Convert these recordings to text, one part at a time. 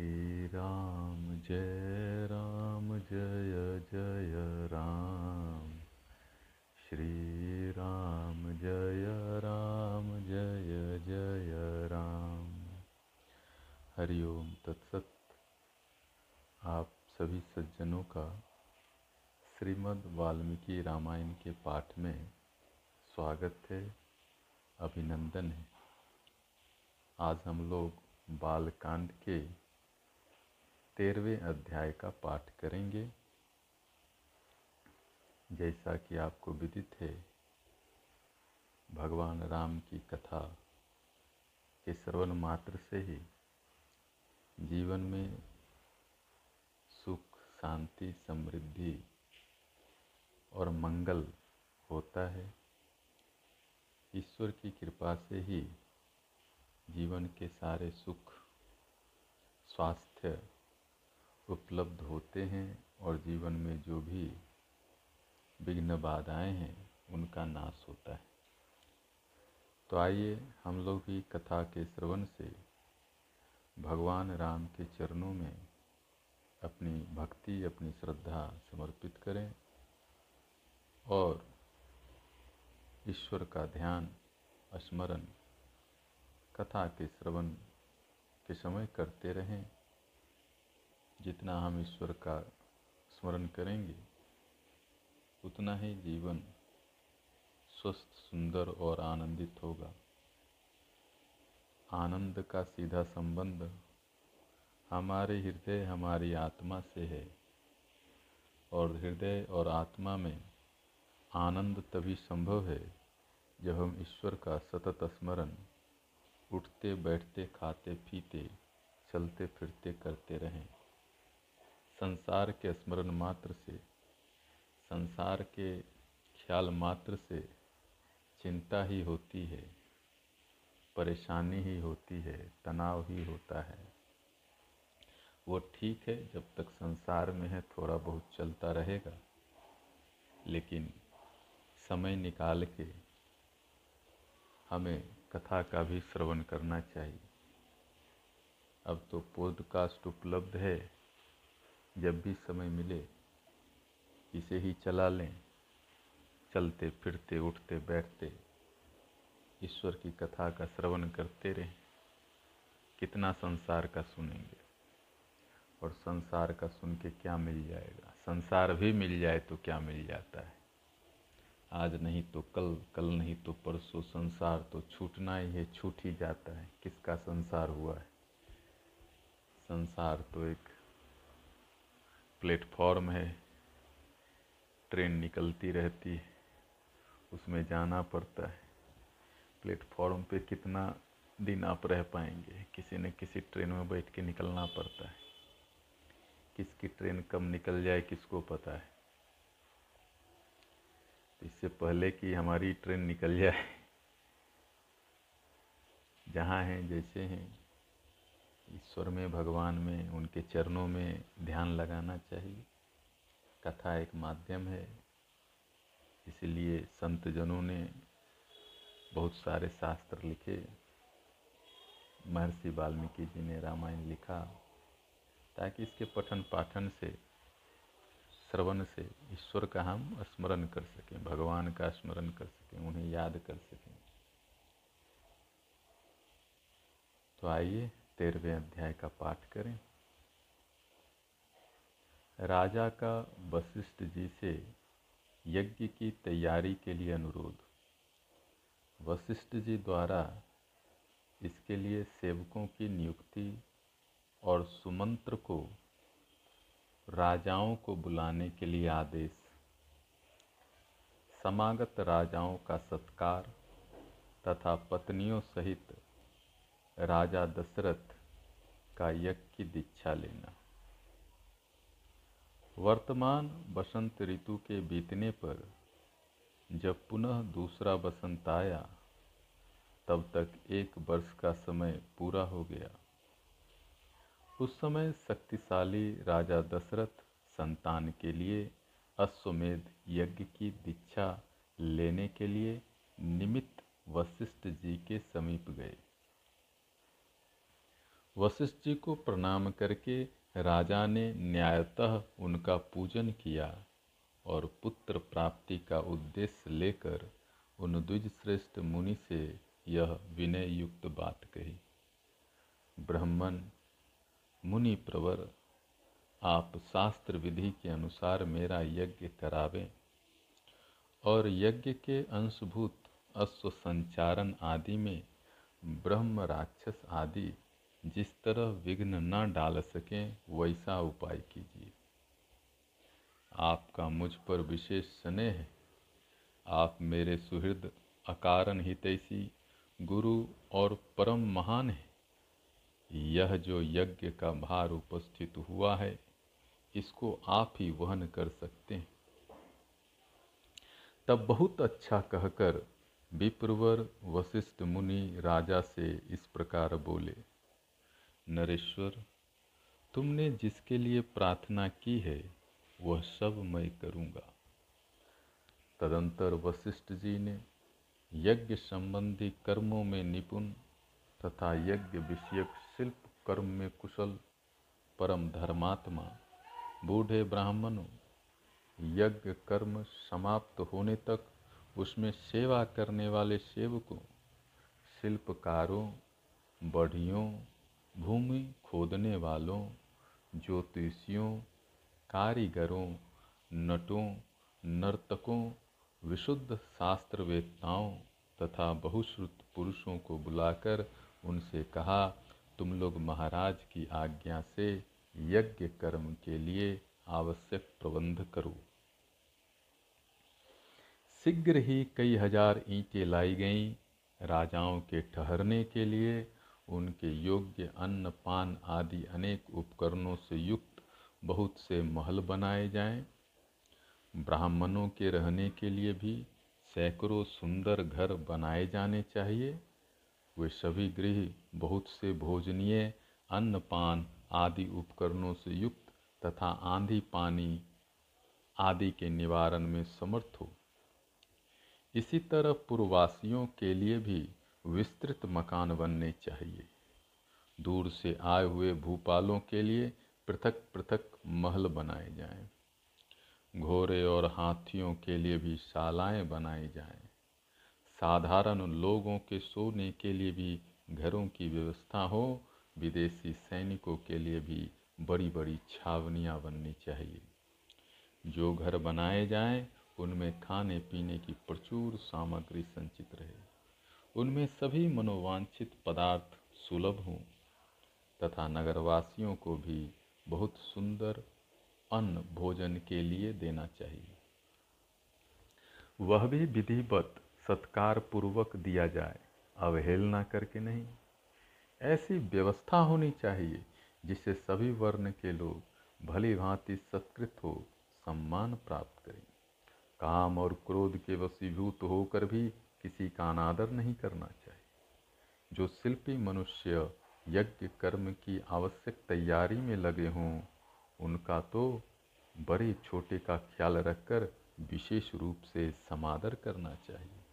श्री राम, जय राम, जय जय राम। श्री राम, जय राम, जय जय राम। हरिओम तत्सत। आप सभी सज्जनों का श्रीमद् वाल्मीकि रामायण के पाठ में स्वागत है, अभिनंदन है। आज हम लोग बालकांड के तेरहवें अध्याय का पाठ करेंगे। जैसा कि आपको विदित है, भगवान राम की कथा के श्रवण मात्र से ही जीवन में सुख, शांति, समृद्धि और मंगल होता है। ईश्वर की कृपा से ही जीवन के सारे सुख, स्वास्थ्य उपलब्ध होते हैं और जीवन में जो भी विघ्न बाधाएँ हैं, उनका नाश होता है। तो आइए हम लोग भी कथा के श्रवण से भगवान राम के चरणों में अपनी भक्ति, अपनी श्रद्धा समर्पित करें और ईश्वर का ध्यान, स्मरण, कथा के श्रवण के समय करते रहें। जितना हम ईश्वर का स्मरण करेंगे, उतना ही जीवन स्वस्थ, सुंदर और आनंदित होगा। आनंद का सीधा संबंध हमारे हृदय, हमारी आत्मा से है और हृदय और आत्मा में आनंद तभी संभव है जब हम ईश्वर का सतत स्मरण उठते, बैठते, खाते, पीते, चलते, फिरते करते रहें। संसार के स्मरण मात्र से, संसार के ख्याल मात्र से चिंता ही होती है, परेशानी ही होती है, तनाव ही होता है। वो ठीक है जब तक संसार में है, थोड़ा बहुत चलता रहेगा, लेकिन समय निकाल के हमें कथा का भी श्रवण करना चाहिए। अब तो पॉडकास्ट उपलब्ध है। जब भी समय मिले, इसे ही चला लें। चलते, फिरते, उठते, बैठते, ईश्वर की कथा का श्रवण करते रहें। कितना संसार का सुनेंगे और संसार का सुन के क्या मिल जाएगा? संसार भी मिल जाए तो क्या मिल जाता है? आज नहीं तो कल कल नहीं तो परसों। संसार तो छूटना ही है, छूट ही जाता है। किसका संसार हुआ है? संसार तो एक प्लेटफॉर्म है। ट्रेन निकलती रहती है। उसमें जाना पड़ता है। प्लेटफॉर्म पे कितना दिन आप रह पाएँगे? किसी न किसी ट्रेन में बैठ के निकलना पड़ता है। किसकी ट्रेन कब निकल जाए, किसको पता है। तो इससे पहले कि हमारी ट्रेन निकल जाए, जहाँ हैं, जैसे हैं ईश्वर में, भगवान में, उनके चरणों में ध्यान लगाना चाहिए। कथा एक माध्यम है। इसलिए संत जनों ने बहुत सारे शास्त्र लिखे। महर्षि वाल्मीकि जी ने रामायण लिखा ताकि इसके पठन पाठन से, श्रवण से ईश्वर का हम स्मरण कर सकें, भगवान का स्मरण कर सकें, उन्हें याद कर सकें। तो आइए तेरहवें अध्याय का पाठ करें। राजा का वशिष्ठ जी से यज्ञ की तैयारी के लिए अनुरोध। वशिष्ठ जी द्वारा इसके लिए सेवकों की नियुक्ति और सुमंत्र को राजाओं को बुलाने के लिए आदेश। समागत राजाओं का सत्कार तथा पत्नियों सहित राजा दशरथ का यज्ञ की दीक्षा लेना। वर्तमान बसंत ऋतु के बीतने पर जब पुनः दूसरा बसंत आया, तब तक एक वर्ष का समय पूरा हो गया। उस समय शक्तिशाली राजा दशरथ संतान के लिए अश्वमेध यज्ञ की दीक्षा लेने के लिए निमित्त वशिष्ठ जी के समीप गए। वशिष्ठ जी को प्रणाम करके राजा ने न्यायतः उनका पूजन किया और पुत्र प्राप्ति का उद्देश्य लेकर उन द्विज श्रेष्ठ मुनि से यह विनय युक्त बात कही। ब्राह्मण, मुनि प्रवर, आप शास्त्र विधि के अनुसार मेरा यज्ञ करावें और यज्ञ के अंशभूत अश्व संचारण आदि में ब्रह्म राक्षस आदि जिस तरह विघ्न न डाल सकें, वैसा उपाय कीजिए। आपका मुझ पर विशेष स्नेह है आप मेरे सुहृद अकारण हितैषी गुरु और परम महान है। यह जो यज्ञ का भार उपस्थित हुआ है, इसको आप ही वहन कर सकते हैं। तब बहुत अच्छा कहकर विप्रवर वशिष्ठ मुनि राजा से इस प्रकार बोले नरेश्वर, तुमने जिसके लिए प्रार्थना की है, वह सब मैं करूँगा। तदंतर वशिष्ठ जी ने यज्ञ संबंधी कर्मों में निपुण तथा यज्ञ विषयक शिल्प कर्म में कुशल परम धर्मात्मा, बूढ़े ब्राह्मणों, यज्ञ कर्म समाप्त होने तक उसमें सेवा करने वाले सेवकों, शिल्पकारों, बढ़ियों भूमि खोदने वालों, ज्योतिषियों, कारीगरों, नटों, नर्तकों, विशुद्ध शास्त्रवेत्ताओं तथा बहुश्रुत पुरुषों को बुलाकर उनसे कहा, तुम लोग महाराज की आज्ञा से यज्ञ कर्म के लिए आवश्यक प्रबंध करो। शीघ्र ही कई हज़ार ईंटें लाई गईं राजाओं के ठहरने के लिए उनके योग्य अन्न पान आदि अनेक उपकरणों से युक्त बहुत से महल बनाए जाएँ, ब्राह्मणों के रहने के लिए भी सैकड़ों सुंदर घर बनाए जाने चाहिए। वे सभी गृह बहुत से भोजनीय अन्न पान आदि उपकरणों से युक्त तथा आंधी पानी आदि के निवारण में समर्थ हो। इसी तरह पूर्ववासियों के लिए भी विस्तृत मकान बनने चाहिए। दूर से आए हुए भूपालों के लिए पृथक पृथक महल बनाए जाएँ, घोड़े और हाथियों के लिए भी शालाएँ बनाई जाएँ, साधारण लोगों के सोने के लिए भी घरों की व्यवस्था हो विदेशी सैनिकों के लिए भी बड़ी बड़ी छावनियाँ बननी चाहिए। जो घर बनाए जाएँ, उनमें खाने पीने की प्रचुर सामग्री संचित रहे। उनमें सभी मनोवांछित पदार्थ सुलभ हों, तथा नगरवासियों को भी बहुत सुंदर अन्न भोजन के लिए देना चाहिए। वह भी विधिवत सत्कार पूर्वक दिया जाए अवहेलना करके नहीं। ऐसी व्यवस्था होनी चाहिए जिससे सभी वर्ण के लोग भली भांति सत्कृत हो, सम्मान प्राप्त करें। काम और क्रोध के वसीभूत होकर भी किसी का अनादर नहीं करना चाहिए। जो शिल्पी मनुष्य यज्ञ कर्म की आवश्यक तैयारी में लगे हों, उनका तो बड़े छोटे का ख्याल रखकर विशेष रूप से समादर करना चाहिए।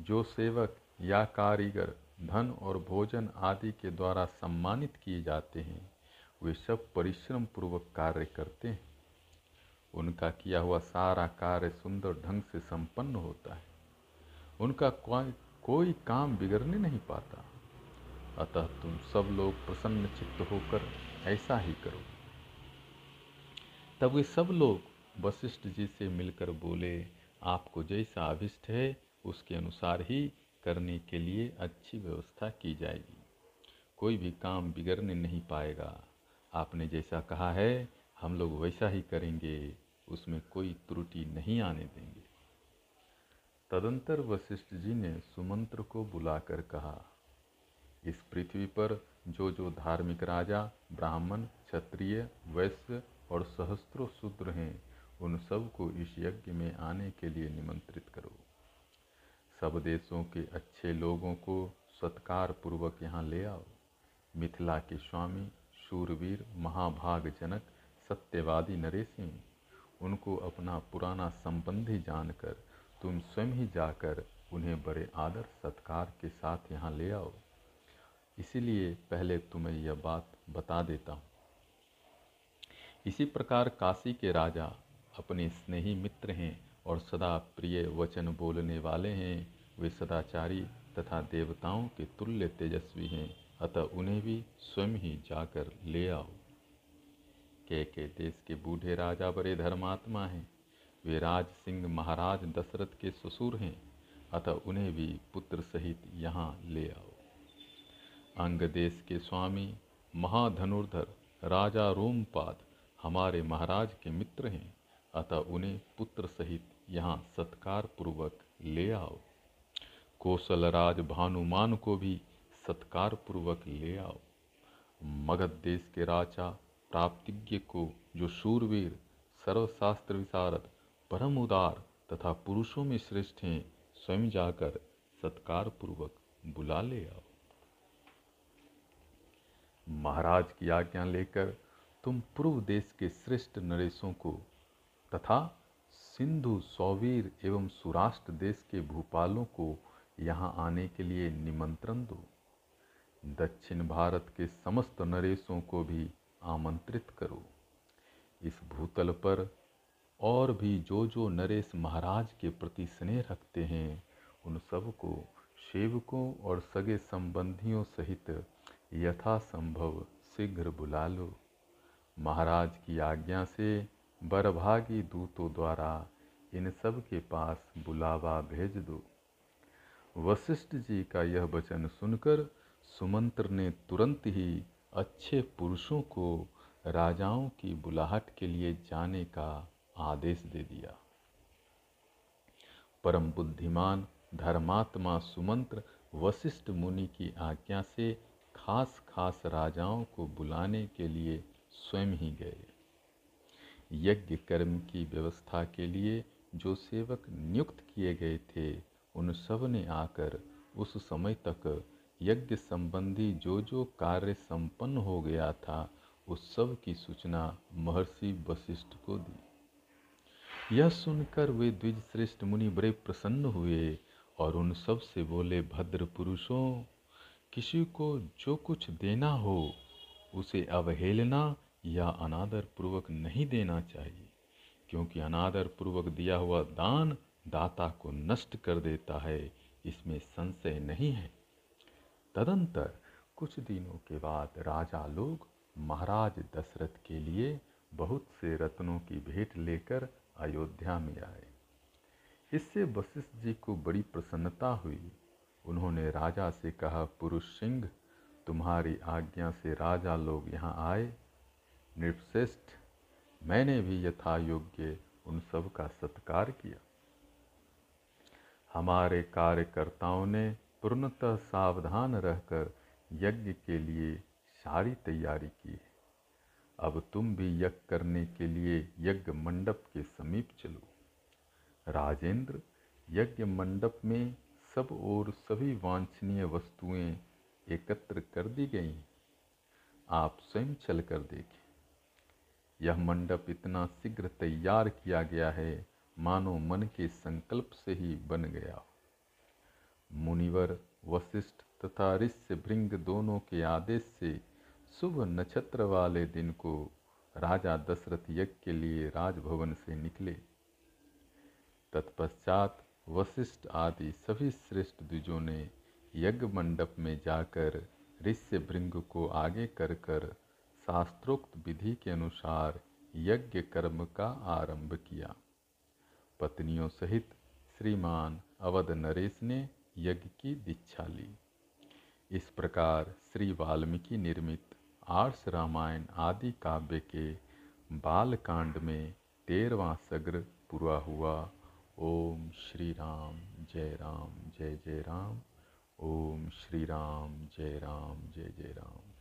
जो सेवक या कारीगर धन और भोजन आदि के द्वारा सम्मानित किए जाते हैं, वे सब परिश्रम पूर्वक कार्य करते हैं। उनका किया हुआ सारा कार्य सुंदर ढंग से संपन्न होता है। उनका कोई कोई काम बिगड़ने नहीं पाता। अतः तुम सब लोग प्रसन्न चित्त होकर ऐसा ही करो। तब वे सब लोग वशिष्ठ जी से मिलकर बोले, आपको जैसा अभिष्ट है, उसके अनुसार ही करने के लिए अच्छी व्यवस्था की जाएगी। कोई भी काम बिगड़ने नहीं पाएगा। आपने जैसा कहा है, हम लोग वैसा ही करेंगे। उसमें कोई त्रुटि नहीं आने देंगे। तदंतर वशिष्ठ जी ने सुमंत्र को बुलाकर कहा, इस पृथ्वी पर जो जो धार्मिक राजा, ब्राह्मण, क्षत्रिय, वैश्य और सहस्त्रों शूद्र हैं, उन सबको इस यज्ञ में आने के लिए निमंत्रित करो। सब देशों के अच्छे लोगों को सत्कार पूर्वक यहाँ ले आओ। मिथिला के स्वामी, शूरवीर, महाभाग जनक, सत्यवादी नरेश सिंह उनको अपना पुराना संबंधी जानकर तुम स्वयं ही जाकर उन्हें बड़े आदर सत्कार के साथ यहाँ ले आओ। इसीलिए पहले तुम्हें यह बात बता देता हूँ। इसी प्रकार काशी के राजा अपने स्नेही मित्र हैं और सदा प्रिय वचन बोलने वाले हैं। वे सदाचारी तथा देवताओं के तुल्य तेजस्वी हैं। अतः उन्हें भी स्वयं ही जाकर ले आओ। के के देश के बूढ़े राजा बड़े धर्मात्मा हैं। वे राज सिंह महाराज दशरथ के ससुर हैं, अतः उन्हें भी पुत्र सहित यहाँ ले आओ। अंग देश के स्वामी महाधनुर्धर राजा रोमपाद हमारे महाराज के मित्र हैं, अतः उन्हें पुत्र सहित यहाँ सत्कार पूर्वक ले आओ। कौशल राज भानुमान को भी सत्कार पूर्वक ले आओ। मगध देश के राजा प्राप्तिज्ञ को जो शूरवीर, सर्वशास्त्र विशारद परम उदार तथा पुरुषों में श्रेष्ठ हैं, स्वयं जाकर सत्कार पूर्वक बुला ले आओ। महाराज की आज्ञा लेकर तुम पूर्व देश के श्रेष्ठ नरेशों को तथा सिंधु, सौवीर एवं सुराष्ट्र देश के भूपालों को यहाँ आने के लिए निमंत्रण दो। दक्षिण भारत के समस्त नरेशों को भी आमंत्रित करो। इस भूतल पर और भी जो जो नरेश महाराज के प्रति स्नेह रखते हैं, उन सबको सेवकों और सगे संबंधियों सहित यथासंभव शीघ्र बुला लो। महाराज की आज्ञा से बरभागी दूतों द्वारा इन सब के पास बुलावा भेज दो। वशिष्ठ जी का यह वचन सुनकर सुमंत्र ने तुरंत ही अच्छे पुरुषों को राजाओं की बुलाहट के लिए जाने का आदेश दे दिया। परम बुद्धिमान धर्मात्मा सुमंत्र वशिष्ठ मुनि की आज्ञा से खास खास राजाओं को बुलाने के लिए स्वयं ही गए। यज्ञ कर्म की व्यवस्था के लिए जो सेवक नियुक्त किए गए थे, उन सबने आकर उस समय तक यज्ञ संबंधी जो जो कार्य संपन्न हो गया था, उस सब की सूचना महर्षि वशिष्ठ को दी। यह सुनकर वे द्विज श्रेष्ठ मुनि बड़े प्रसन्न हुए और उन सबसे बोले, भद्र पुरुषों, किसी को जो कुछ देना हो, उसे अवहेलना या अनादर पूर्वक नहीं देना चाहिए, क्योंकि अनादर पूर्वक दिया हुआ दान दाता को नष्ट कर देता है, इसमें संशय नहीं है। तदंतर कुछ दिनों के बाद राजा लोग महाराज दशरथ के लिए बहुत से रत्नों की भेंट लेकर अयोध्या में आए। इससे वशिष्ठ जी को बड़ी प्रसन्नता हुई। उन्होंने राजा से कहा, पुरुष सिंह, तुम्हारी आज्ञा से राजा लोग यहाँ आए। नृपश्रेष्ठ मैंने भी यथा योग्य उन सब का सत्कार किया। हमारे कार्यकर्ताओं ने पूर्णतः सावधान रहकर यज्ञ के लिए सारी तैयारी की है। अब तुम भी यज्ञ करने के लिए यज्ञ मंडप के समीप चलो। राजेंद्र, यज्ञ मंडप में सब और सभी वांछनीय वस्तुएँ एकत्र कर दी गई। आप स्वयं चल कर देखें। यह मंडप इतना शीघ्र तैयार किया गया है, मानो मन के संकल्प से ही बन गया। हो मुनिवर, वशिष्ठ तथा ऋष्य भृंग दोनों के आदेश से शुभ नक्षत्र वाले दिन को राजा दशरथ यज्ञ के लिए राजभवन से निकले। तत्पश्चात वशिष्ठ आदि सभी श्रेष्ठ द्विजों ने यज्ञ मंडप में जाकर ऋष्य भृंग को आगे कर कर शास्त्रोक्त विधि के अनुसार यज्ञ कर्म का आरंभ किया। पत्नियों सहित श्रीमान अवध नरेश ने यज्ञ की दीक्षा ली। इस प्रकार श्री वाल्मीकि निर्मित आर्ष रामायण आदि काव्य के बालकांड में तेरवा सग्र पूरा हुआ। ओम श्री राम जय राम, जय जय राम। ओम श्री राम जय राम, जय जय राम।